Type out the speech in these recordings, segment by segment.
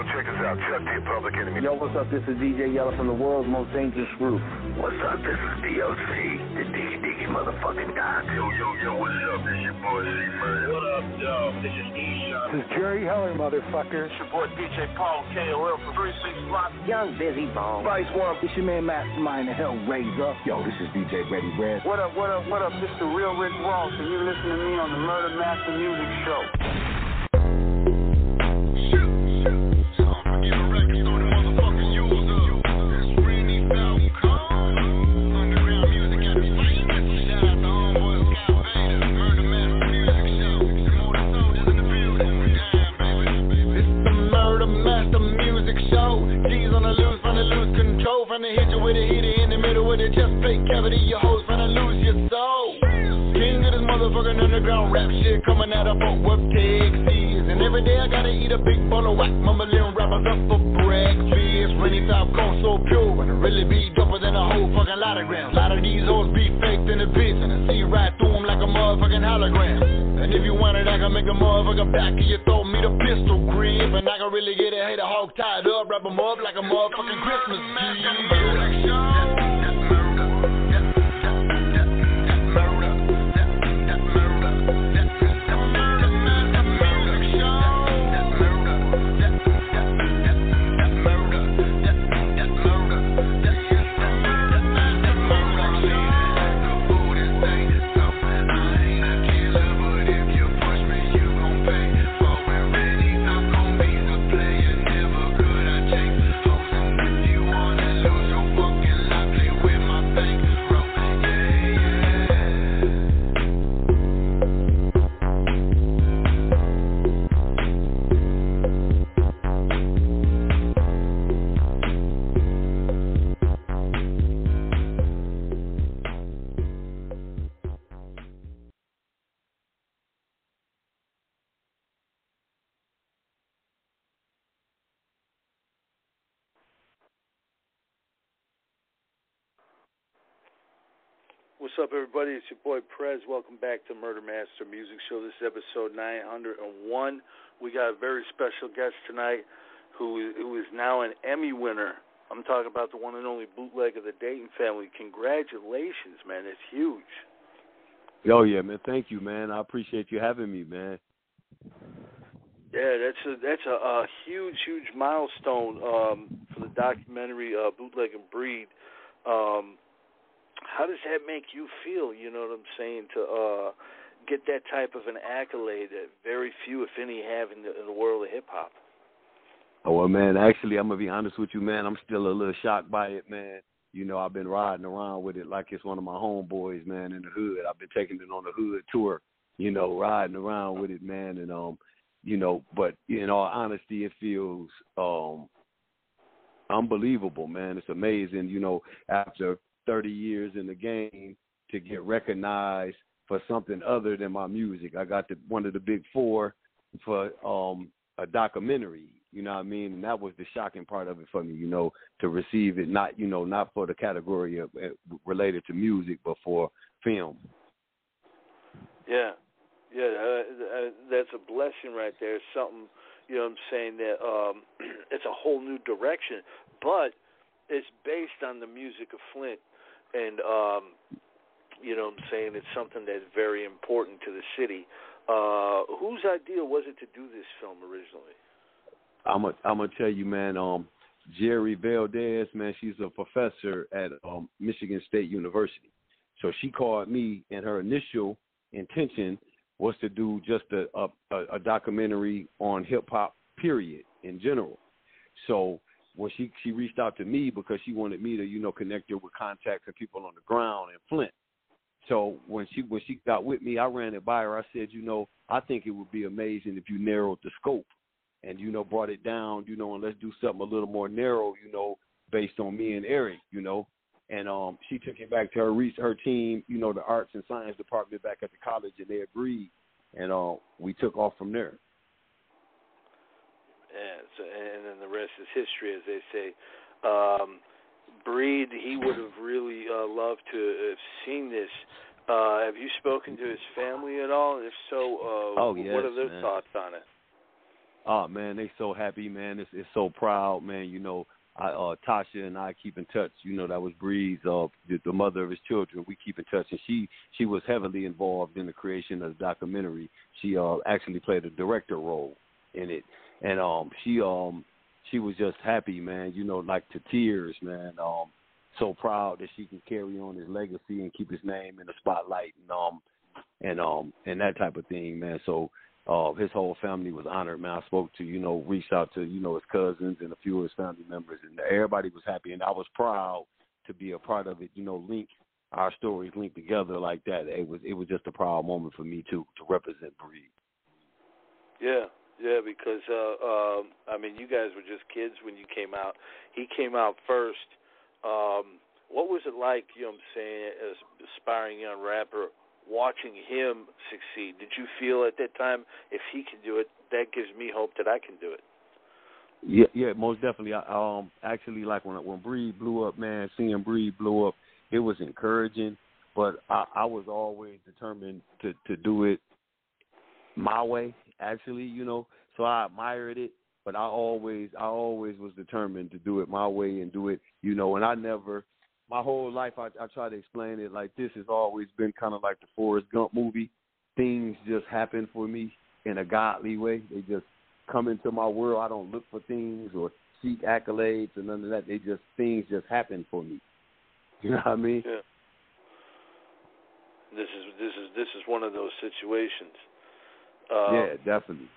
Yo, check us out. Chuck D, Public Enemy. Yo, what's up? This is DJ Yella from the world's most dangerous group. What's up? This is DOC, the Diggy Diggy motherfucking Doc. Yo, yo, yo, what's up? This your boy C Man. What up, yo? This is E-Shot. This is Jerry Heller, motherfucker. It's your boy DJ Paul KOL from 36 Block. Young Bizzy Bone. Vice One. It's your man Mastermind the Hell Hellraiser. Yo, this is DJ Ready Red. What up, what up, what up? This is the real Rick Ross, and you're listening to me on the Murder Master Music Show. Back of your throat. Me the pistol grip. And I can really get a hater hog tied up. wrap 'em up like a motherfucking Christmas tree. Up, everybody? It's your boy Prez. Welcome back to Murder Master Music Show. This is episode 901. We got a very special guest tonight who, who is now an Emmy winner. I'm talking about the one and only bootleg of the Dayton family. Congratulations, man. It's huge. Oh yeah, man. Thank you, man. I appreciate you having me, man. Yeah, that's a that's a, a huge, huge milestone um, for the documentary uh, Bootleg and Breed. Um, how does that make you feel? You know what I'm saying? To uh, get that type of an accolade that very few, if any, have in the, in the world of hip hop. Oh well, man. Actually, I'm gonna be honest with you, man. I'm still a little shocked by it, man. You know, I've been riding around with it like it's one of my homeboys, man, in the hood. I've been taking it on the hood tour, you know, riding around with it, man, and um, you know, but in all honesty, it feels um unbelievable, man. It's amazing, you know, after 30 years in the game to get recognized for something other than my music. I got the, one of the big four for um a documentary, you know what I mean? And that was the shocking part of it for me, you know, to receive it not, you know, not for the category of uh, related to music, but for film. Yeah, yeah, uh, uh, that's a blessing right there. Something, you know, what I'm saying that um, it's a whole new direction, but it's based on the music of Flint, and um, you know, what I'm saying it's something that's very important to the city. Uh, whose idea was it to do this film originally? I'm gonna I'm gonna tell you, man. Um, Jerry Valdez, man, she's a professor at um, Michigan State University. So she called me, and her initial intention was to do just a a, a documentary on hip hop, period, in general. So when she she reached out to me because she wanted me to you know connect her with contacts and people on the ground in Flint. So when she when she got with me, I ran it by her. I said, you know, I think it would be amazing if you narrowed the scope and you know brought it down, you know, and let's do something a little more narrow, you know, based on me and Eric, you know. And um she took it back to her her team, you know, the arts and science department back at the college, and they agreed, and uh, we took off from there. Yeah, so, and then the rest is history, as they say. Um, Breed, he would have really uh, loved to have seen this. Uh, have you spoken to his family at all? If so, uh, oh, yes, what are their man. thoughts on it? Oh man, they so happy, man. It's it's so proud, man. You know, I, uh, Tasha and I keep in touch. You know, that was Breed's, uh, the, the mother of his children. We keep in touch, and she she was heavily involved in the creation of the documentary. She uh, actually played a director role in it, and um, she um, she was just happy, man. You know, like to tears, man. Um, so proud that she can carry on his legacy and keep his name in the spotlight, and um, and um, and that type of thing, man. So uh, his whole family was honored, man. I spoke to, you know, reached out to, you know, his cousins and a few of his family members, and everybody was happy, and I was proud to be a part of it. You know, link our stories linked together like that. It was it was just a proud moment for me too to represent Breed. Yeah, yeah, because uh, um, I mean, you guys were just kids when you came out. He came out first. Um, what was it like? You know, what I'm saying, as aspiring young rapper, watching him succeed. Did you feel at that time if he can do it, that gives me hope that I can do it? Yeah, yeah, most definitely. I, um, actually, like when when Breed blew up, man, seeing Breed blow up, it was encouraging. But I, I was always determined to to do it my way. Actually, you know, so I admired it, but I always I always was determined to do it my way and do it, you know. And I never my whole life I, I try to explain it like this has always been kind of like the Forrest Gump movie. Things just happen for me in a godly way. They just come into my world. I don't look for things or seek accolades or none of that. They just things just happen for me. You know what I mean? Yeah. This is this is this is one of those situations. Uh, yeah, definitely.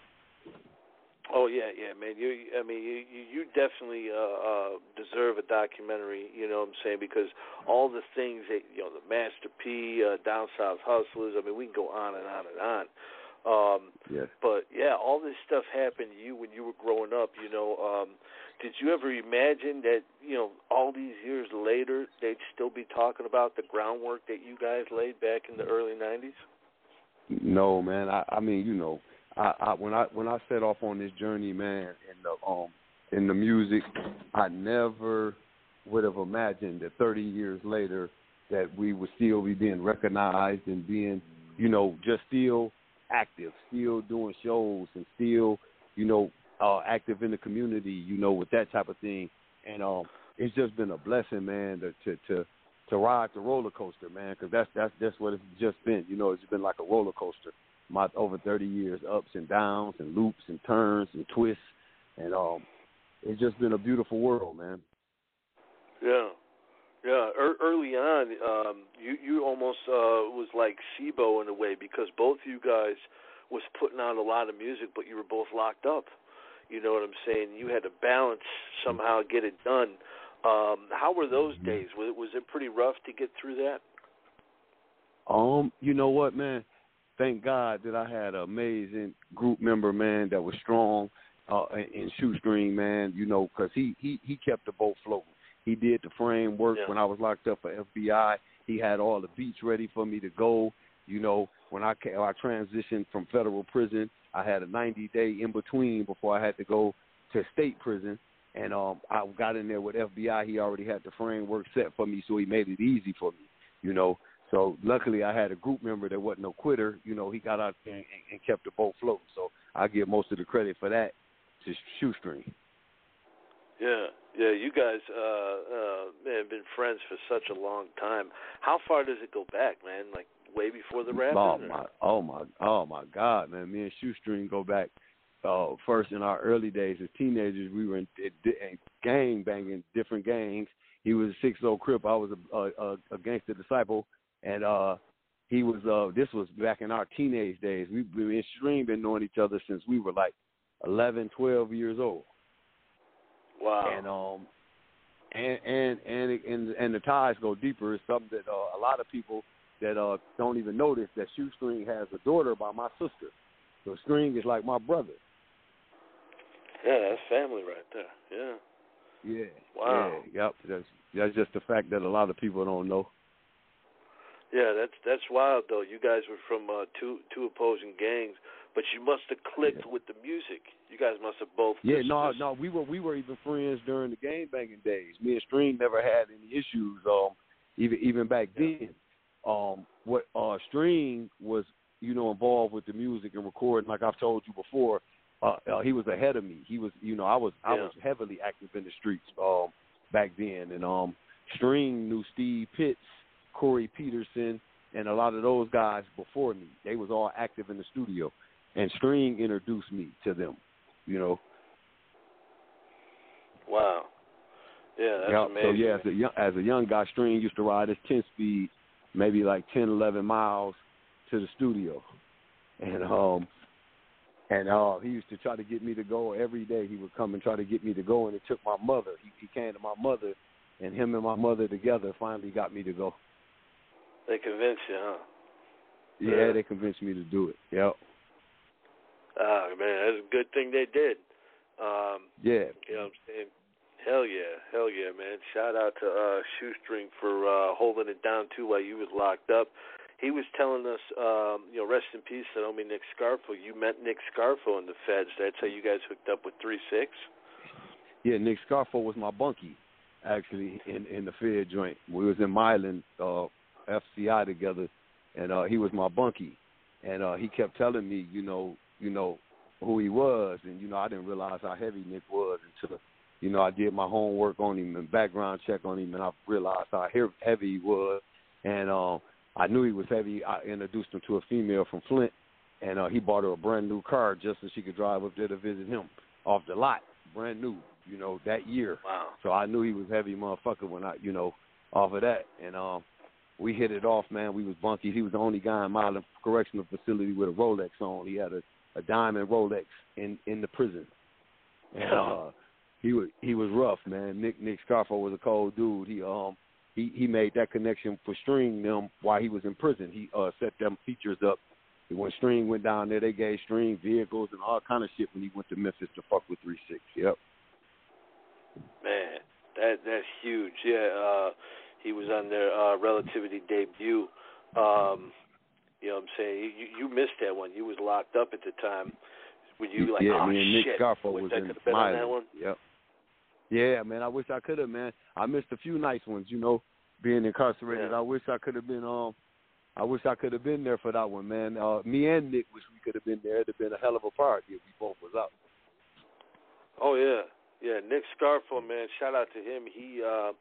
Oh yeah, yeah, man. You, I mean, you you definitely uh, uh, deserve a documentary. You know what I'm saying? Because all the things that you know, the Master P, uh, Down South Hustlers. I mean, we can go on and on and on. Um, yeah. But yeah, all this stuff happened to you when you were growing up. You know, um, did you ever imagine that you know all these years later they'd still be talking about the groundwork that you guys laid back in the early '90s? No, man. I, I mean, you know I, I when I when I set off on this journey, man, in the um in the music, I never would have imagined that 30 years later that we would still be being recognized and being, you know, just still active, still doing shows and still, you know, uh active in the community, you know, with that type of thing. And um it's just been a blessing, man, to to to, to ride the roller coaster, man, because that's that's that's what it's just been. You know, it's been like a roller coaster my over 30 years, ups and downs and loops and turns and twists, and um, it's just been a beautiful world, man. Yeah, yeah. Er, early on, um, you you almost uh, was like C-Bo in a way because both of you guys was putting out a lot of music, but you were both locked up. You know what I'm saying? You had to balance somehow, get it done. Um, how were those mm-hmm. days? Was it, was it pretty rough to get through that? Um, you know what, man? thank God that I had an amazing group member, man, that was strong uh, in shoestring, man. You know, because he he he kept the boat floating. He did the framework yeah. when I was locked up for FBI. He had all the beats ready for me to go. You know, when I came, I transitioned from federal prison, I had a 90 day in between before I had to go to state prison. And um, I got in there with FBI. He already had the framework set for me, so he made it easy for me. You know, so luckily, I had a group member that wasn't no quitter. You know, he got out there and, and kept the boat floating. So I give most of the credit for that to Shoestring. Yeah, yeah. You guys uh, uh, have been friends for such a long time. How far does it go back, man? Like way before the rap? Oh my, oh my, oh my God, man! Me and Shoestring go back. Uh, first in our early days as teenagers, we were in, in, in gang banging different gangs. He was a six old crip. I was a, a, a gangster disciple and uh he was uh this was back in our teenage days. We've been in String been knowing each other since we were like eleven, twelve years old. Wow. And um and and and and, and the ties go deeper. It's something that uh, a lot of people that uh don't even notice that Shoestring has a daughter by my sister. So String is like my brother. Yeah, that's family right there. Yeah. Yeah. Wow. Yeah. Yep. That's that's just the fact that a lot of people don't know. Yeah, that's that's wild though. You guys were from uh, two two opposing gangs, but you must have clicked yeah. with the music. You guys must have both. Yeah, no, no, we were we were even friends during the game banging days. Me and String never had any issues. Um, even even back then, um, what uh String was you know involved with the music and recording. Like I've told you before, uh, uh, he was ahead of me. He was, you know, I was I was heavily active in the streets um, back then, and um, String knew Steve Pitts, Corey Peterson, and a lot of those guys before me. They was all active in the studio, and String introduced me to them. You know, Wow. Yeah, that's yeah, amazing. so yeah, as a young as a young guy, String used to ride his ten speed, maybe like 10, 11 miles to the studio, and um, and uh, he used to try to get me to go every day. He would come and try to get me to go, and it took my mother. He, he came to my mother, and him and my mother together finally got me to go. They convinced you, huh? Yeah, Yeah. they convinced me to do it. Yep. Ah, man, that's a good thing they did. Um, Yeah. you know what I'm saying? Hell yeah, hell yeah, man. Shout out to uh Shoestring for uh holding it down too while you was locked up. He was telling us, um, you know, rest in peace homie Nick Scarfo. You met Nick Scarfo in the feds. That's how you guys hooked up with three six? Yeah, Nick Scarfo was my bunkie, actually, in in the Fed joint. We was in Milan, uh, FCI together, and uh, he was my bunkie, and uh, he kept telling me, you know, you know, who he was, and you know, I didn't realize how heavy Nick was until, you know, I did my homework on him and background check on him, and I realized how heavy he was, and um, I knew he was heavy. I introduced him to a female from Flint, and uh, he bought her a brand new car just so she could drive up there to visit him off the lot, brand new, you know, that year. Wow. So I knew he was heavy motherfucker when I, you know, off of that. And um we hit it off, man. We was bunkies. He was the only guy in my Correctional Facility with a Rolex on. He had a, a diamond Rolex in in the prison. And uh he was he was rough, man. Nick Nick Scarfo was a cold dude. He um he he made that connection for String them while he was in prison. He uh set them features up. And when String went down there, they gave String vehicles and all kind of shit when he went to Memphis to fuck with Three Six. Yep. Man, that that's huge. Yeah, uh he was on their uh relativity debut. Um you know what I'm saying? You you missed that one. You was locked up at the time. Were you like, yeah, oh me and Nick shit, Scarfo wish was in could have on that one? Yep. Yeah, man. I wish I could have, man. I missed a few nice ones, you know, being incarcerated. Yeah. I wish I could have been um I wish I could have been there for that one, man. Uh me and Nick wish we could have been there. It'd have been a hell of a party if we both was out. Oh yeah, yeah. Nick Scarfo, man. Shout out to him. He uh,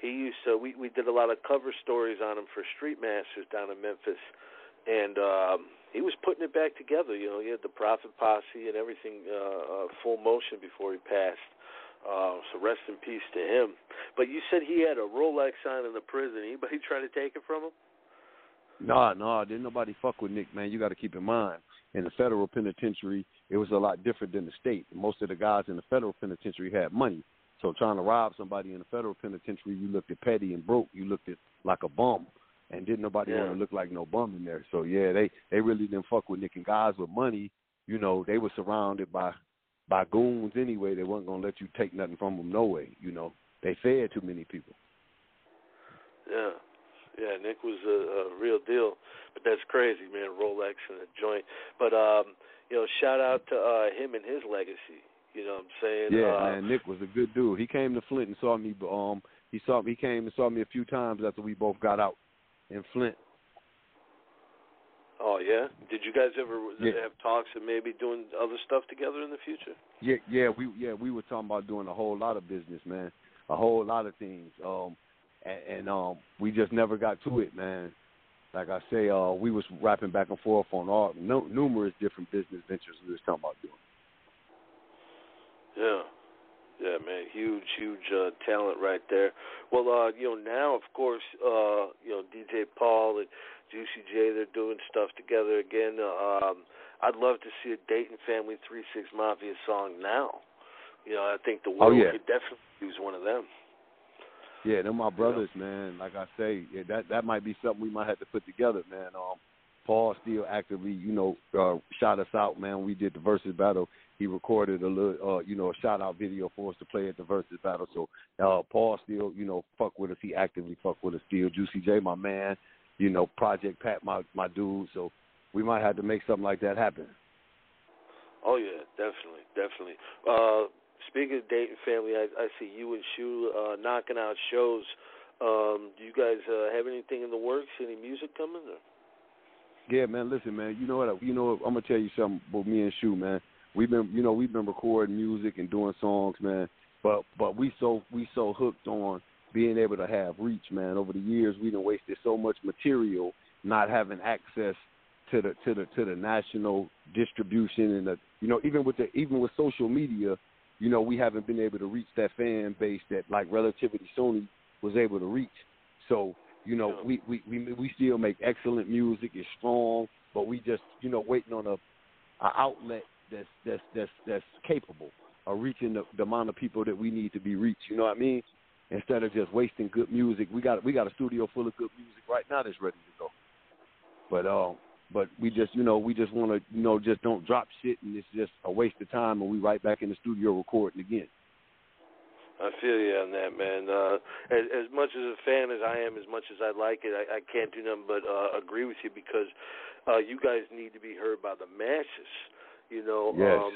he used to. We we did a lot of cover stories on him for Street Masters down in Memphis, and um, he was putting it back together. You know, he had the Prophet Posse and everything uh, uh, full motion before he passed. Uh, so rest in peace to him. But you said he had a Rolex on in the prison. Anybody try to take it from him? Nah, nah, didn't nobody fuck with Nick, man. You got to keep in mind, in the federal penitentiary, it was a lot different than the state. Most of the guys in the federal penitentiary had money, so trying to rob somebody in the federal penitentiary, you looked at petty and broke. You looked at like a bum, and didn't nobody Yeah. want to look like no bum in there. So yeah, they they really didn't fuck with Nick and guys with money. You know, they were surrounded by by goons anyway. They wasn't gonna let you take nothing from them no way. You know, they fed too many people. Yeah, yeah. Nick was a, a real deal, but that's crazy, man. Rolex and a joint. But um, you know, shout out to uh, him and his legacy. You know what I'm saying? Yeah, uh, man, Nick was a good dude. He came to Flint and saw me. Um, he saw he came and saw me a few times after we both got out in Flint. Oh yeah. Did you guys ever Yeah. have talks of maybe doing other stuff together in the future? Yeah, yeah, we yeah we were talking about doing a whole lot of business, man, a whole lot of things. Um, and, and um, we just never got to it, man. Like I say, uh, we was rapping back and forth on all no, numerous different business ventures we was talking about doing. Yeah. Yeah, man, huge, huge uh, talent right there. Well, uh, you know, now of course, uh, you know, DJ Paul and Juicy J, they're doing stuff together again. Um, I'd love to see a Dayton Family Three Six Mafia song now. You know, I think the Oh, world yeah. could definitely use one of them. Yeah, they're my brothers, man. Like I say, yeah, that that might be something we might have to put together, man. Um, Paul still actively, you know, uh, shot us out, man. We did the versus battle. He recorded a little, uh, you know, a shout out video for us to play at the versus battle. So uh, Paul still, you know, fuck with us. He actively fuck with us still. Juicy J, my man. You know, Project Pat, my my dude. So we might have to make something like that happen. Oh yeah, definitely, definitely. Uh, speaking of Dayton family, I, I see you and Shu uh, knocking out shows. Um, do you guys uh, have anything in the works? Any music coming? Or? Yeah, man. Listen, man. You know what? You know? I'm gonna tell you something about me and Shu, man. we've been you know we've been recording music and doing songs, man. But but we so we so hooked on being able to have reach, man. Over the years, we done wasted so much material not having access to the to the to the national distribution and the you know even with the even with social media, you know we haven't been able to reach that fan base that like Relativity Sony was able to reach. So you know we we we we still make excellent music. It's strong, but we just you know waiting on a, a outlet that's that's that's that's capable of reaching the, the amount of people that we need to be reached. You know what I mean? Instead of just wasting good music, we got we got a studio full of good music right now that's ready to go. But um, but we just you know we just want to you know just don't drop shit and it's just a waste of time and we right back in the studio recording again. I feel you on that, man. Uh, as, as much as a fan as I am, as much as I like it, I, I can't do nothing but uh, agree with you because uh, you guys need to be heard by the masses. You know, yes. um,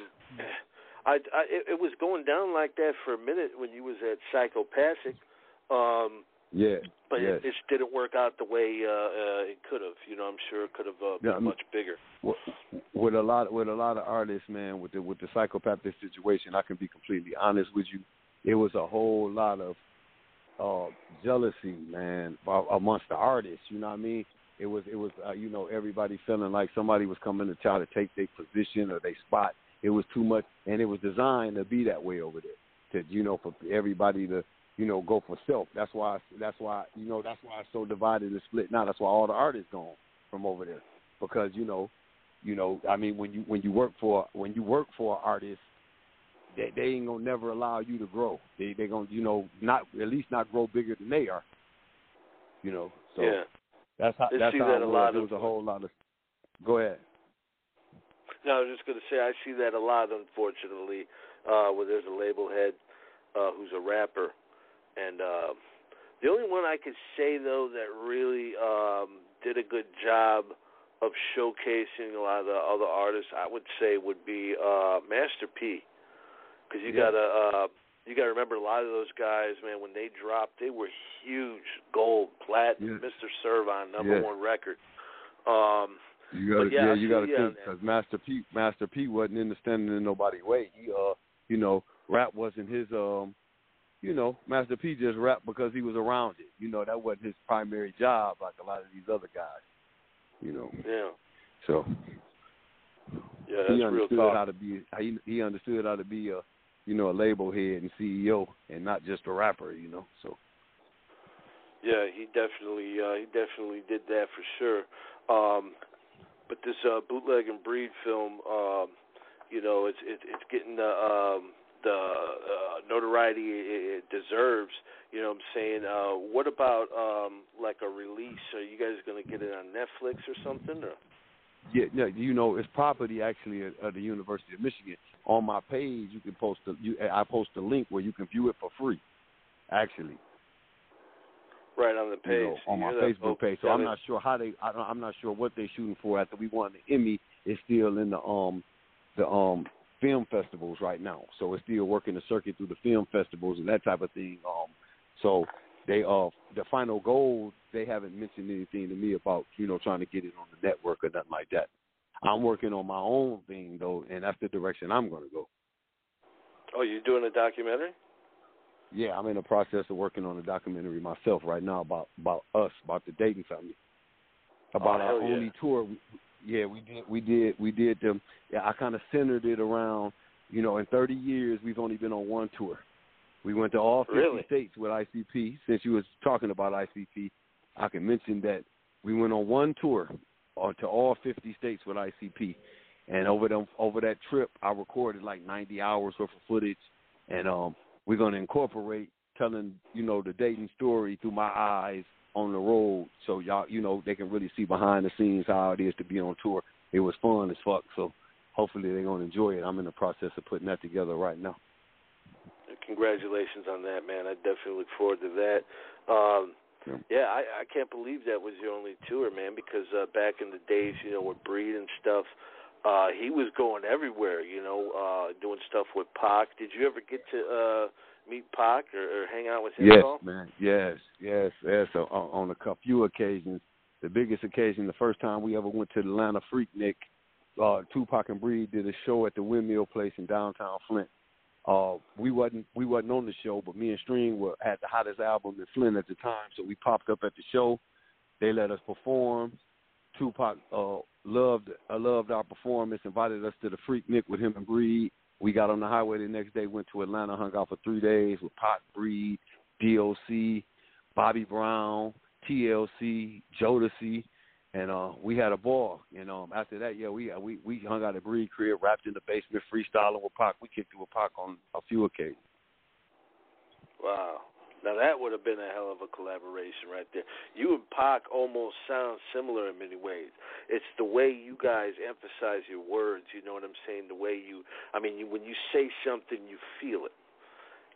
I, I it, it was going down like that for a minute when you was at Psychopathic. Um, yeah, but yes. it, it just didn't work out the way uh, uh, it could have. You know, I'm sure it could have uh, been Yeah, I mean- much bigger. with, with a lot with a lot of artists, man, with the with the psychopathic situation, I can be completely honest with you. It was a whole lot of uh jealousy, man, amongst the artists. You know what I mean? It was it was uh, you know everybody feeling like somebody was coming to try to take their position or their spot. It was too much, and it was designed to be that way over there. To you know, for everybody to you know go for self. That's why that's why you know that's why it's so divided and split now. That's why all the artists gone from over there because you know you know i mean when you when you work for when you work for an artist they they ain't gonna never allow you to grow they they gonna you know not at least not grow bigger than they are you know so yeah. that's how I that's see how that a lot it of- was a whole lot of go ahead No, I was just going to say I see that a lot, unfortunately, uh, where there's a label head uh, who's a rapper, and uh, the only one I could say though that really um, did a good job of showcasing a lot of the other artists, I would say would be uh, Master P, because you Yeah. gotta uh, you gotta remember a lot of those guys, man. When they dropped, they were huge, gold, platinum, Yeah. Mr. Serv-On, number Yeah. one record. Um, you gotta But yeah, you gotta you think because master p master p wasn't in the standing in nobody's way. He uh you know rap wasn't his um you know master p just rapped because he was around it. You know that wasn't his primary job like a lot of these other guys you know. Yeah, so yeah, that's he real understood talk. how to be he he understood how to be a you know a label head and CEO and not just a rapper you know so. Yeah, he definitely uh, he definitely did that for sure. Um, but this uh, bootleg and breed film, um, you know, it's it, it's getting the um, the uh, notoriety it, it deserves. You know, what I'm saying. Uh, what about um, like a release? Are you guys going to get it on Netflix or something? Or? yeah yeah you know it's property actually at, at the University of Michigan on my page you can post the you I post a link where you can view it for free actually Right on the page you know, on my Facebook page. So I'm not sure how they. I don't, I'm not sure what they're shooting for after we won the Emmy. It's still in the um the um film festivals right now. So it's still working the circuit through the film festivals and that type of thing. Um, so they uh the final goal they haven't mentioned anything to me about you know trying to get it on the network or nothing like that. I'm working on my own thing though, and that's the direction I'm going to go. Oh, you're doing a documentary? Yeah, I'm in the process of working on a documentary myself right now about about us, about the Dayton family, about Oh, our yeah. only tour. We, yeah, we did, we did, we did them. Yeah, I kind of centered it around, you know, in 30 years we've only been on one tour. We went to all 50 Really? states with ICP. Since you was talking about ICP, I can mention that we went on one tour to all 50 states with ICP, and over them over that trip, I recorded like 90 hours worth of footage, and um, we're going to incorporate telling you know the Dayton story through my eyes on the road, so y'all you know they can really see behind the scenes how it is to be on tour. It was fun as fuck, so hopefully they're going to enjoy it. I'm in the process of putting that together right now. Congratulations on that, man. I definitely look forward to that. Um, Yeah. yeah, I, I can't believe that was your only tour, man. Because uh, back in the days, you know, with Breed and stuff, uh, he was going everywhere. You know, uh, doing stuff with Pac. Did you ever get to uh, meet Pac or, or hang out with him Yes, at all? man. Yes, yes, yes. So, on, on a few occasions, the biggest occasion, the first time we ever went to the Atlanta Freaknik uh, Tupac and Breed did a show at the Windmill Place in downtown Flint. Uh, we wasn't we wasn't on the show, but me and String were had the hottest album in Flint at the time, so we popped up at the show. They let us perform. Tupac uh, loved uh, loved our performance, invited us to the Freak Freaknik with him and Breed. We got on the highway the next day, went to Atlanta, hung out for three days with Pac, Breed, DOC, Bobby Brown, TLC, Jodeci, and uh, we had a ball. And um, after that, yeah, we we we hung out at Breed crib, rapped in the basement, freestyling with Pac. We kicked it with Pac on a few occasions. Wow. Now that would have been a hell of a collaboration right there. You and Pac almost sound similar in many ways. It's the way you guys emphasize your words. You know what I'm saying? The way you, I mean, you, when you say something, you feel it.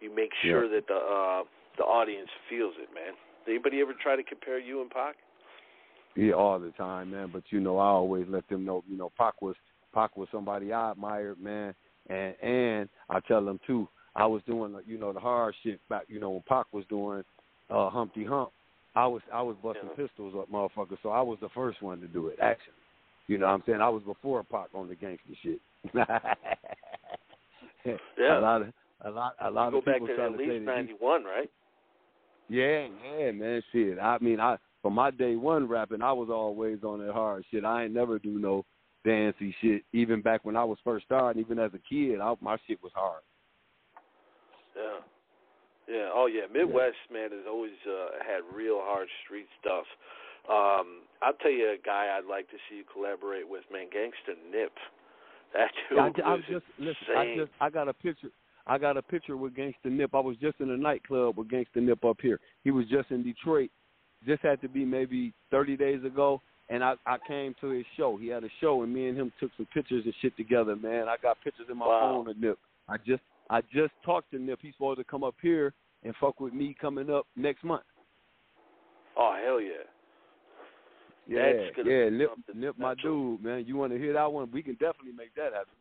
You make sure Yeah. that the uh, the audience feels it, man. Did anybody ever try to compare you and Pac? Yeah, all the time, man. But you know, I always let them know, you know, Pac was Pac was somebody I admired, man. And and I tell them too, I was doing, you know, the hard shit back, you know, when Pac was doing uh Humpty Hump. I was I was busting Yeah. pistols up, motherfucker. So I was the first one to do it, actually. You know what I'm saying? I was before Pac on the gangster shit. Yeah. A lot of a lot a lot you of go back people to at to say least he- '91, right? yeah, yeah, man, shit. I mean, I from my day one rapping, I was always on that hard shit. I ain't never do no dancey shit. Even back when I was first starting, even as a kid, I, my shit was hard. Yeah. Yeah. Oh yeah. Midwest man has always uh, had real hard street stuff. Um, I'll tell you a guy I'd like to see you collaborate with, man, Gangsta Nip. That dude I, I was just listen. I just I got a picture. I got a picture with Gangsta Nip. I was just in a nightclub with Gangsta Nip up here. He was just in Detroit. This had to be maybe 30 days ago, and I I came to his show. He had a show, and me and him took some pictures and shit together. Man, I got pictures in my Wow. phone of Nip. I just I just talked to Nip. He's supposed to come up here and fuck with me coming up next month. oh hell yeah. Yeah, yeah, Nip, Nip, my dude, man. You want to hear that one? We can definitely make that happen.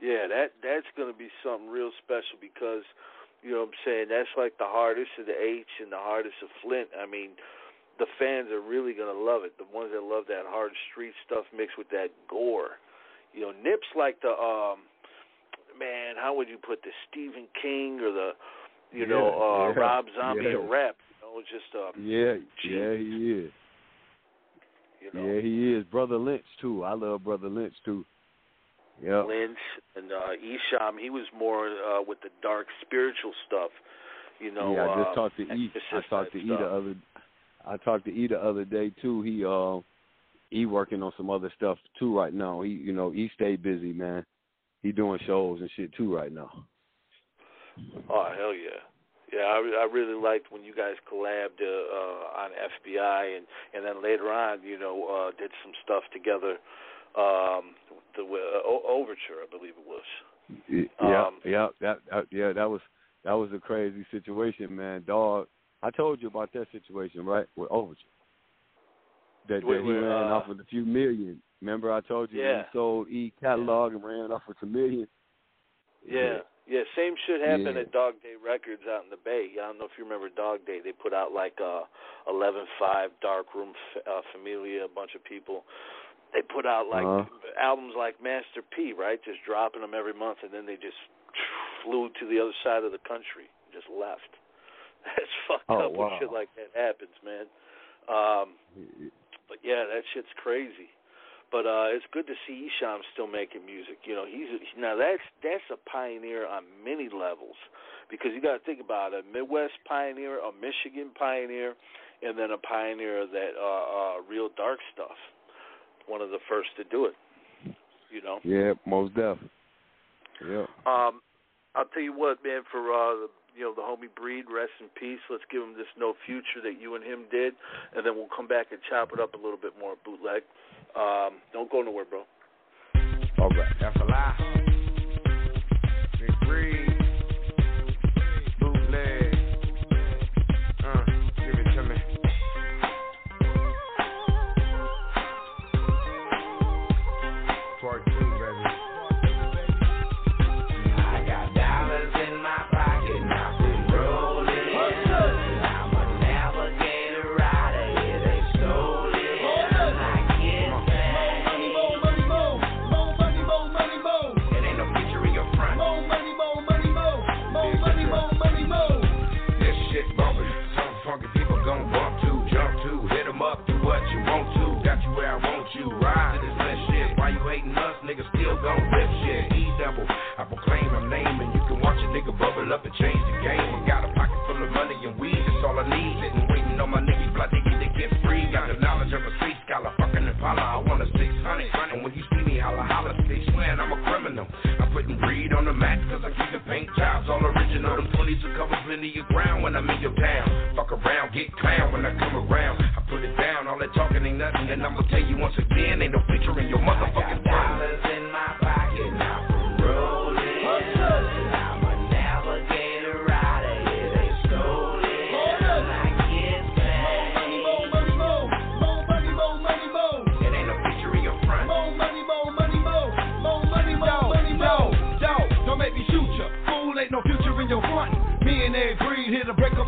Yeah, that that's gonna be something real special because you know what I'm saying, that's like the hardest of the H and the hardest of Flint. I mean, the fans are really gonna love it. The ones that love that hard street stuff mixed with that gore. You know, Nip's like the um man, how would you put the Stephen King or the you know, uh yeah, Rob Zombie yeah. rap. You know, just uh Yeah, Gee. yeah, he is. you know. Yeah, he is. Brotha Lynch too. I love Brotha Lynch too. Yeah. Lynch and uh Esham, he was more uh with the dark spiritual stuff. You know, yeah, I just uh, talked to E. I talked to E the other. I talked to E the other day too. He uh, he working on some other stuff too right now. He you know he stay busy man. He doing shows and shit too right now. Oh hell yeah, yeah. I, I really liked when you guys collabed uh, uh, on FBI, and and then later on, you know, uh, did some stuff together. Um, the uh, o- Overture, I believe it was. Yeah, Um, yeah, that, that yeah that was that was a crazy situation, man. Dog, I told you about that situation right with Overture. That, that he ran uh, off with a few million. Remember I told you Yeah. he sold E catalog and ran off with a million. Yeah, yeah. Same shit happened Yeah. at Dog Day Records out in the Bay. I don't know if you remember Dog Day. They put out like uh, Eleven Five, Dark Room, uh, Familia, a bunch of people. They put out like Uh-huh. albums like Master P, right? Just dropping them every month, and then they just flew to the other side of the country, just left. That's fucked Oh, up wow. when shit like that happens, man. Um, but yeah, that shit's crazy. But uh it's good to see Esham still making music. You know, he's now that's that's a pioneer on many levels because you got to think about it: a Midwest pioneer, a Michigan pioneer, and then a pioneer of that uh, uh real dark stuff. One of the first to do it. You know. Yeah, most def. Yeah. Um, I'll tell you what, man. For uh, the, you know the homie Breed, rest in peace. Let's give him this No Future that you and him did, and then we'll come back and chop it up a little bit more bootleg. Um, don't go nowhere, bro. All right. That's a lie. Big. hating us, niggas still gon' rip shit. E double, I proclaim my name, and You can watch a nigga bubble up and change the game. I got a pocket full of money and weed, that's all I need. Sitting waiting on my niggas, block to get free. Got the knowledge of a street scholar, fucking Impala. I want a 600, and when you see me, holla, holla, stick, swearing I'm a criminal. I'm putting greed on the mat, cause I keep the paint jobs all original. Them 20s will cover plenty of ground when I'm in your town. Fuck around, get clown when I come around. I put it down, all that talking ain't nothing, and I'ma tell you once again, ain't no picture in your motherfucking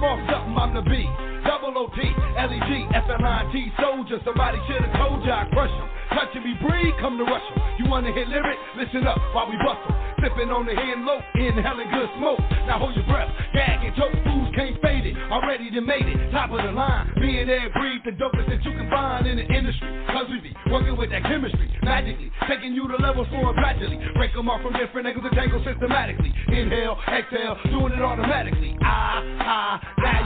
off something I'm the B. Double O T, L E G, F M I T, soldier. Somebody should have told ya I crush 'em. Touching me, breed, come to rush rush 'em. You wanna hear lyric? Listen up while we bust 'em. Sipping on the hand low, inhaling good smoke. Now hold your breath, gag and choke. Fools can't fade it. Already done made it, top of the line. And Ed Breed, the dopest that you can find in the industry. Cause we be working with that chemistry, magically. Taking you to levels for gradually. Break 'em off from different angles and tangle systematically. Inhale, exhale, doing it automatically. Ah, ah,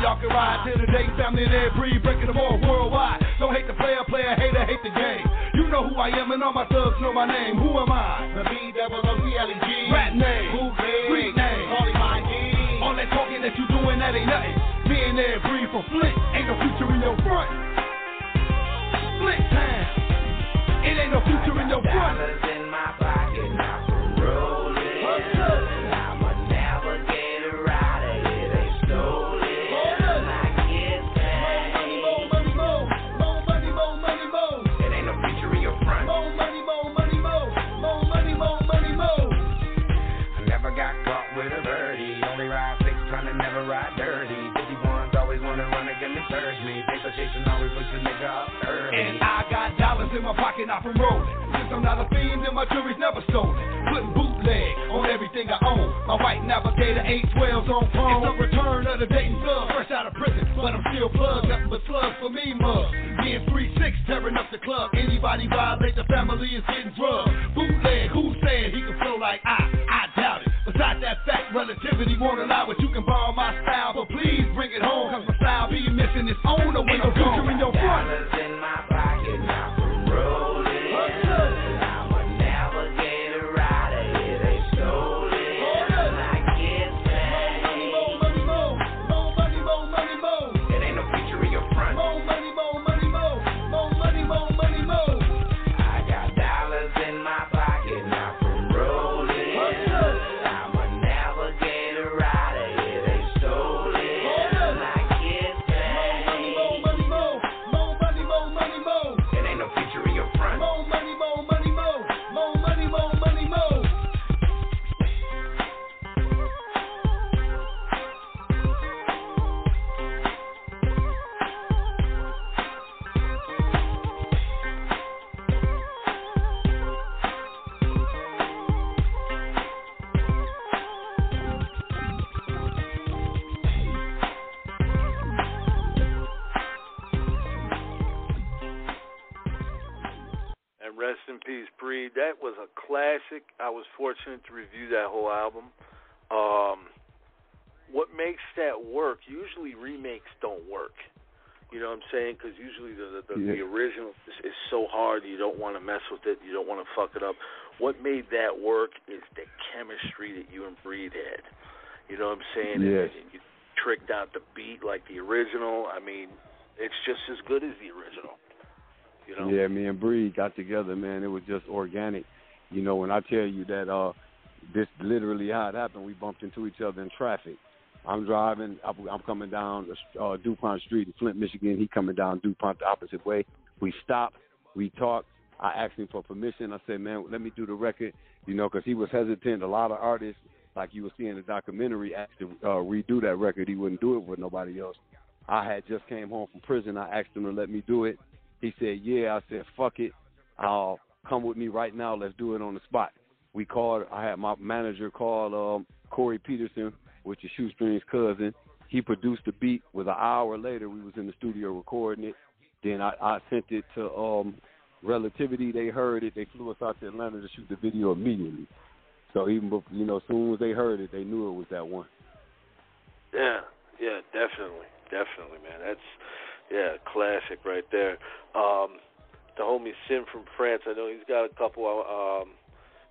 y'all can ride Till the day. Family and Ed Breed, breaking them all worldwide. Don't hate the player, player, hater, hate the game. You know who I am and all my thugs know my name. Who am I? The B double O C L E G. Rap name. Bootleg. Street name. Calling my name. All that talking that you doing, that ain't nothing. Me and Ed Breed for Flint. Ain't no future in your front. Flint time. It ain't no future in your front. Dollars in my pocket, now a nigga early. And I got dollars in my pocket, not from rolling. Since I'm not a fiend, then my jewelry's never stolen. Putting bootleg on everything I own. My white navigator 812s on chrome. It's the return of the Dayton thug, fresh out of prison. But I'm still plugged, nothing but slugs for me, mug. Being 3-6 tearing up the club. Anybody violate the family is getting drugged. Bootleg, who said he can flow like I? I doubt it. Besides that fact, relativity won't allow it. You can borrow my style, but please bring it home. Cause my style be missing its owner Fortunate to review that whole album. Um, what makes that work? Usually remakes don't work. You know what I'm saying? Because usually the the, the, the original is, is so hard. You don't want to mess with it. You don't want to fuck it up. What made that work is the chemistry that you and Breed had. You know what I'm saying? And- Yes. and you tricked out the beat like the original. I mean, it's just as good as the original. You know? Yeah, me and Bree got together, man. It was just organic. You know, when I tell you that uh this literally how it happened, we bumped into each other in traffic. I'm driving, I'm coming down uh, DuPont Street in Flint, Michigan. He coming down DuPont the opposite way. We stop, we talk. I asked him for permission. I said, man, let me do the record, you know, because he was hesitant. A lot of artists, like you will see in the documentary, asked to uh, redo that record. He wouldn't do it with nobody else. I had just came home from prison. I asked him to let me do it. He said, yeah. I said, fuck it. I'll come with me right now. Let's do it on the spot. We called, I had my manager call um, Corey Peterson, which is Shoestring's cousin. He produced the beat. With an hour later, we was in the studio recording it. Then I, I sent it to um, Relativity. They heard it. They flew us out to Atlanta to shoot the video immediately. So even before, you know, as soon as they heard it, they knew it was that one. Yeah, yeah, definitely, definitely, man. That's yeah, classic right there. Um, the homie Sin from France. I know he's got a couple. Um,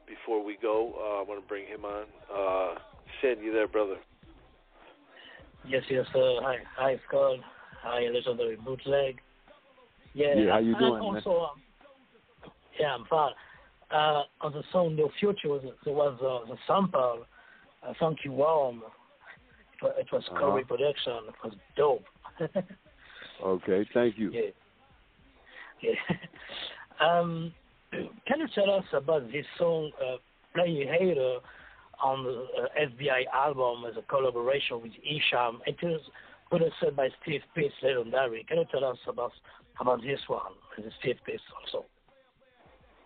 before we go, uh, I want to bring him on. Uh, Sin, you there, brother? Yes, yes, sir. Hi, hi, Scott. Hi, legendary bootleg. Yeah, Yeah, how you and doing, man? um, yeah, I'm fine. Uh, on the song "No Future," was, there was uh, the sample, uh, "Funky Warm." It was, it was Uh-huh. Corey production. It was dope. Okay, thank you. Yeah. Yeah. um, can you tell us about this song, uh, Play Hater, on the uh, FBI album as a collaboration with Esham? It is produced by Steve Pitts, legendary. Can you tell us about about this one, and Steve Pitts also?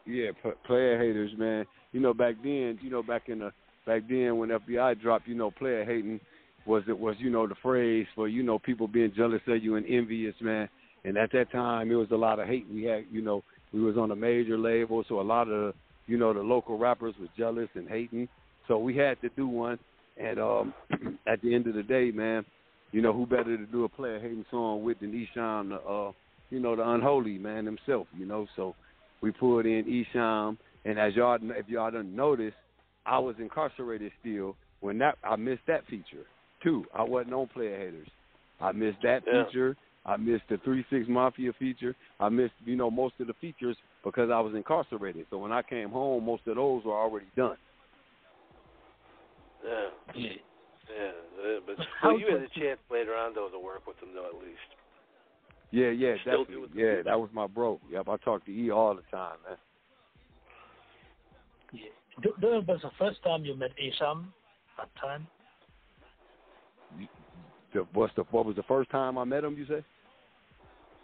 Yeah, p- player haters, man. You know, back then, you know, back in the back then when FBI dropped, you know, player hating was it was you know the phrase for you know people being jealous of you and envious, man. And at that time, it was a lot of hate. We had, you know, we was on a major label, so a lot of you know the local rappers was jealous and hating. So we had to do one. And um at the end of the day, man, you know who better to do a player hating song with than Esham, the uh, you know the unholy man himself. You know, so we pulled in Esham, and as y'all, if y'all didn't notice, I was incarcerated still when that I missed that feature too. I wasn't on player haters. I missed that Yeah. feature. I missed the Three Six Mafia feature. I missed you know most of the features because I was incarcerated. So when I came home, most of those were already done. Yeah, Yeah. yeah. yeah but How well, you had a chance later on though to work with them though, at least. Yeah, yeah, Still definitely. doing Yeah, feature. that was my bro. Yep, I talked to E all the time, man. Yeah. Do, do you remember the first time you met Esham? That time? The, what's the what was the first time I met him? You say?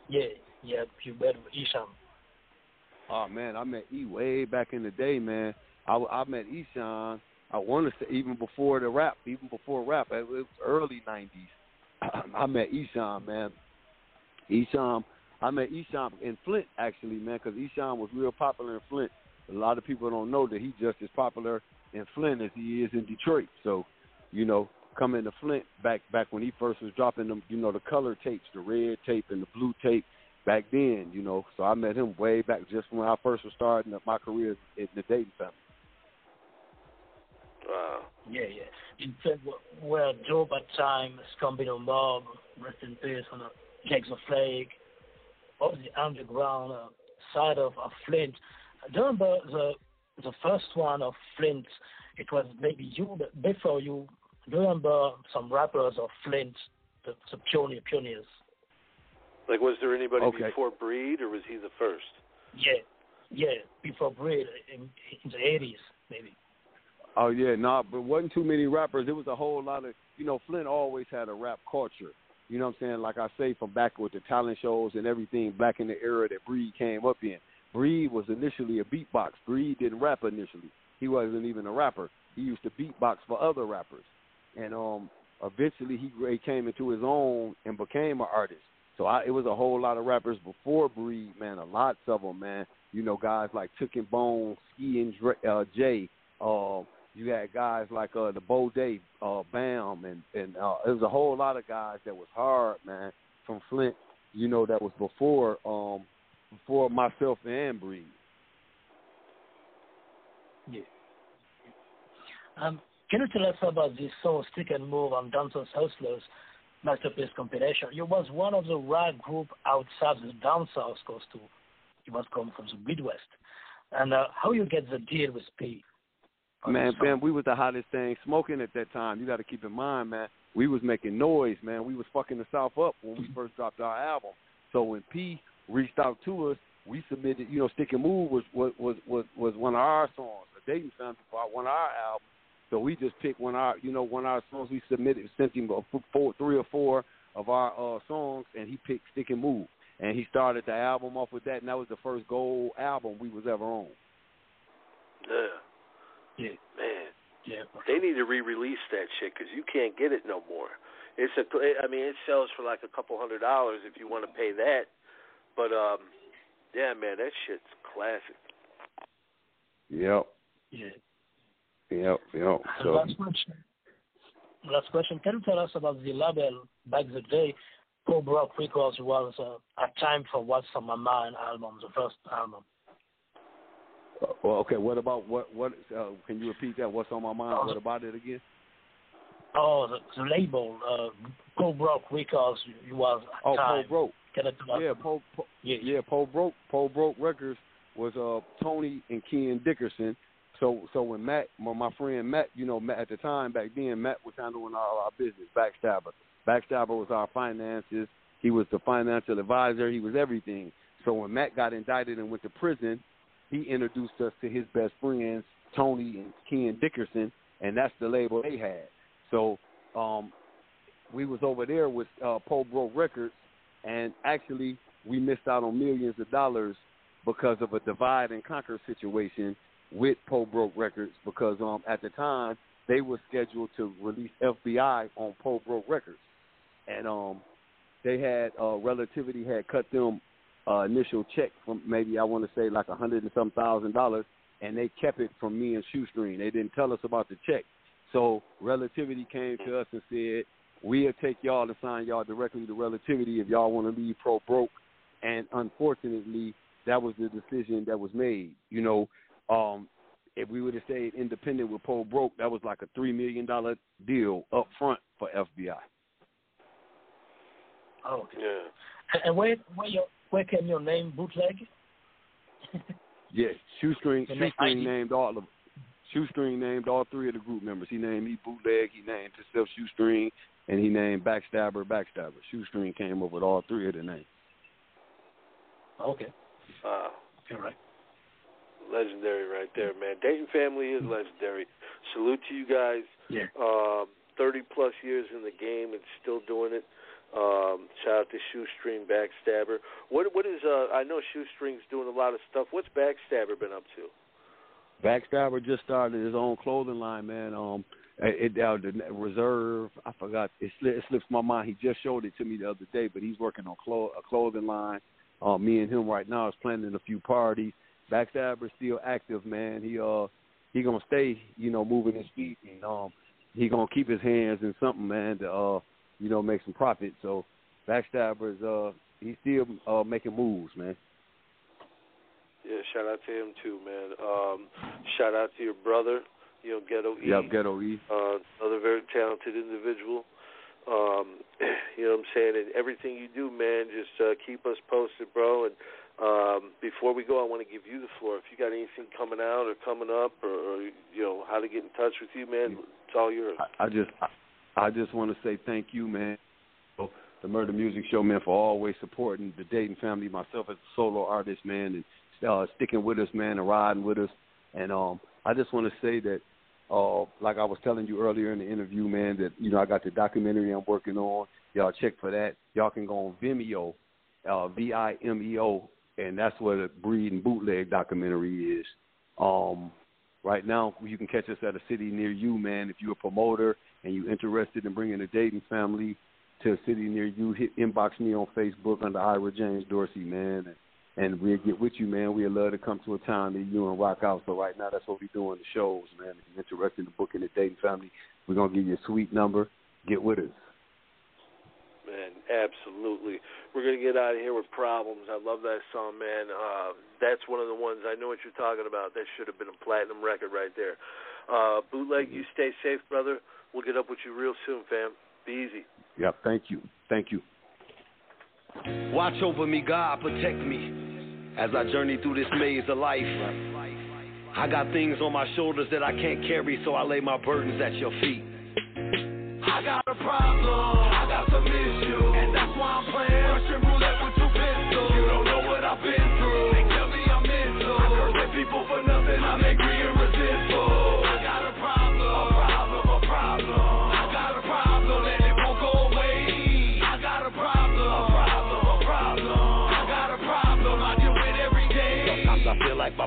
Yeah, yeah. You met Esham. Oh man, I met E way back in the day, man. I, I met Esham. I want to say even before the rap, even before rap, it was early '90s. I met Esham, man. Esham, I met Esham in Flint actually, man, because Esham was real popular in Flint. A lot of people don't know that he's just as popular in Flint as he is in Detroit. So, you know, coming to Flint back back when he first was dropping them, you know, the color tapes, the red tape and the blue tape back then, you know. So I met him way back just when I first was starting up my career in the Dayton family. Wow. Yeah, yeah. In fact, we- we're dope at time, Scombino Mob, rest in peace, on the Jags of Flake, all the underground uh, side of, of Flint. Do you remember the the first one of Flint? It was maybe you, before you. Do you remember some rappers of Flint, the, the pioneer, pioneers? Like, was there anybody Okay. before Breed, or was he the first? Yeah, yeah, before Breed in, in the 80s, maybe. Oh yeah, nah, but wasn't too many rappers. It was a whole lot of you know, Flint always had a rap culture. You know what I'm saying? Like I say, from back with the talent shows and everything, back in the era that Breed came up in. Breed was initially a beatbox. Breed didn't rap initially. He wasn't even a rapper. He used to beatbox for other rappers, and um, eventually he, he came into his own and became an artist. So I, it was a whole lot of rappers before Breed, man. A lots of them, man. You know, guys like Took and Bone, Ski and Dre, uh, Jay. Uh, you had guys like uh, the Bo Day, uh, Bam, and and uh, there was a whole lot of guys that was hard, man, from Flint. You know, that was before um before myself and Breed. Yeah. Um, can you tell us about this song Stick and Move on Dancers Hustlers Masterpiece compilation? You was one of the rap group outside the down south coast too. You was come from the Midwest. And uh, how you get the deal with P? Man, man, we was the hottest thing smoking at that time. You got to keep in mind, man. We was making noise, man. We was fucking the South up when we first dropped our album. So when P reached out to us, we submitted. You know, Stick and Move was was was was, was one of our songs. A Dayton Family part, one of our albums. So we just picked one of our, you know, one of our songs. We submitted, sent him a f- four, three or four of our uh, songs, and he picked Stick and Move. And he started the album off with that, and that was the first gold album we was ever on. Yeah. Yeah. Man, Yeah. they need to re-release that shit because you can't get it no more. It's a, I mean, it sells for like a couple hundred dollars if you want to pay that. But um, yeah, man, that shit's classic. Yep, Yeah. Yep, yep. So last question. last question. Can you tell us about the label back the day? Po Broke Records was uh, a time for What's on My Mind album, the first album. Uh, well, okay. What about what? What? Uh, can you repeat that? What's on my mind? Oh, what about it again? Oh, the, the label, uh, Po Broke Records was a Oh, time. Po Broke. Can you tell Yeah, Paul. Paul Yeah. yeah, Po Broke. Po Broke Records was uh Tony and Ken Dickerson. So so when Matt, my, my friend Matt, you know, Matt at the time back then, Matt was handling all our business. Backstabber. Backstabber was our finances. He was the financial advisor. He was everything. So when Matt got indicted and went to prison, he introduced us to his best friends, Tony and Ken Dickerson, and that's the label they had. So um, we was over there with uh, Po Broke Records, and actually we missed out on millions of dollars because of a divide and conquer situation with Po Broke Records because um at the time they were scheduled to release FBI on Po Broke Records, and um they had uh, Relativity had cut them uh, initial check from maybe I want to say like a hundred and some thousand dollars, and they kept it from me and Shoestring. They didn't tell us about the check, so Relativity came to us and said we'll take y'all to sign y'all directly to Relativity if y'all want to leave Po Broke, and unfortunately that was the decision that was made. You know, um, if we would have stayed independent with Po Broke, that was like a three million dollar deal up front for FBI. Oh, okay. Yeah. And- And where where your where can your name bootleg? Yeah, Shoestring. The name Shoestring ID. named all of Shoestring named all three of the group members. He named me Bootleg. He named himself Shoestring, and he named Backstabber Backstabber. Shoestring came up with all three of the names. Okay. Wow. Okay, right. Legendary right there, man. Dayton family is legendary. Salute to you guys. Yeah. Um, 30 plus years in the game and still doing it. Um, shout out to Shoestring Backstabber. What what is uh I know Shoestring's doing a lot of stuff. What's Backstabber been up to? Backstabber just started his own clothing line, man. Um, it, it uh, the reserve. I forgot. It, sli- it slips my mind. He just showed it to me the other day, but he's working on clo- a clothing line. Uh, me and him right now is planning a few parties. Backstabber's still active, man. He uh he gonna stay, you know, moving his feet, and um he gonna keep his hands in something, man, to uh you know make some profit. So Backstabber's uh he's still uh making moves, man. Yeah, shout out to him too, man. Um, shout out to your brother, you know, Ghetto E. Yep, Ghetto E. uh, another very talented individual. Um, you know what I'm saying? And everything you do, man, just uh, keep us posted, bro. And um, before we go, I want to give you the floor. If you got anything coming out or coming up, or, or you know how to get in touch with you, man, it's all yours. I just I, I just want to say thank you, man. The Murder Music Show, man, for always supporting the Dayton family, myself as a solo artist, man, and uh, sticking with us, man, and riding with us. And um, I just want to say that, uh, like I was telling you earlier in the interview, man, that you know I got the documentary I'm working on. Y'all check for that. Y'all can go on Vimeo, uh, V-I-M-E-O, and that's where the Breed and Bootleg documentary is. Um, right now, you can catch us at a city near you, man. If you're a promoter and you're interested in bringing the Dayton family to a city near you, hit inbox me on Facebook under Ira James Dorsey, man, and, and we'll get with you, man. We'd love to come to a town near you and rock out. So right now, that's what we're doing, the shows, man. If you're interested in booking the Dayton family, we're gonna give you a sweet number. Get with us. Man, absolutely. We're gonna get out of here with problems. I love that song, man. Uh, that's one of the ones I know what you're talking about. That should have been a platinum record right there. Uh, bootleg, you stay safe, brother. We'll get up with you real soon, fam. Be easy. Yep. Thank you. Thank you. Watch over me, God, protect me as I journey through this maze of life. I got things on my shoulders that I can't carry, so I lay my burdens at your feet. I got a problem,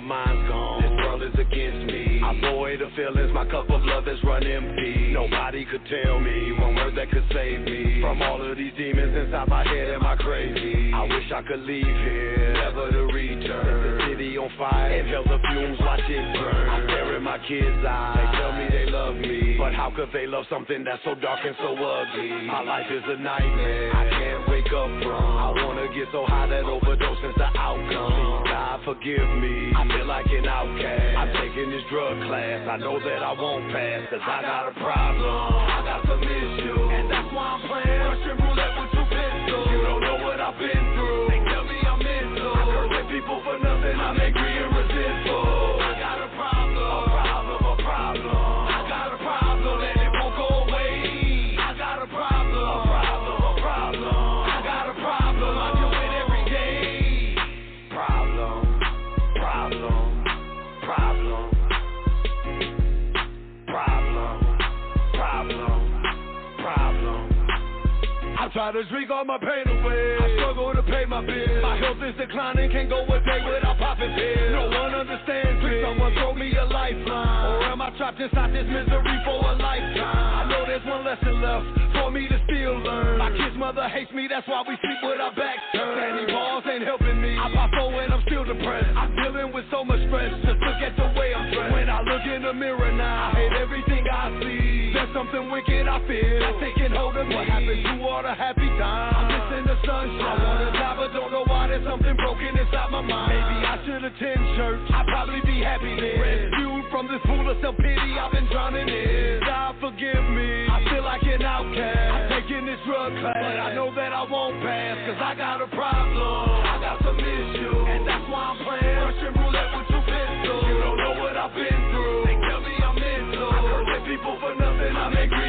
my mind's gone. This world is against me. I void the feelings, my cup of love is run empty. Nobody could tell me one word that could save me from all of these demons inside my head. Am I crazy? I wish I could leave here, never to return. The city on fire, inhale the fumes, watch it burn. I stare in my kids' eyes, they tell me they love me, but how could they love something that's so dark and so ugly? My life is a nightmare. I can't wake up from. I wanna get so high that overdose is the outcome. Please, God, forgive me. I feel like an outcast. I'm taking this drug class. I know that I won't pass, cause I got a problem. I got some issues. And that's why I'm playing Russian roulette with two pistols. You don't know what I've been through. They tell me I'm mental. I curse people for nothing. I'm angry and try to drink all my pain away. I my bills. My health is declining, can't go a day without popping pills. No one understands me. Someone throw me a lifeline. Or am I trapped inside this misery for a lifetime? I know there's one lesson left for me to still learn. My kid's mother hates me, that's why we sleep with our backs turned. Sandy balls ain't helping me. I pop four and I'm still depressed. I'm dealing with so much stress. Just look at the way I'm dressed. When I look in the mirror now, I hate everything I see. There's something wicked I feel that's taking hold of me. What happened to all the happy times? I'm missing the sunshine. I wanna die, but don't know why there's something broken inside my mind. Maybe I should attend church, I'd probably be happy then. Rescued from this pool of self pity I've been drowning in. God forgive me, I feel like an outcast. I'm taking this drug class, but I know that I won't pass, cause I got a problem. I got some issues, and that's why I'm playing Russian roulette with two pistols. You don't know what I've been through, they tell me I'm mental. I hurt people for nothing, I'm angry.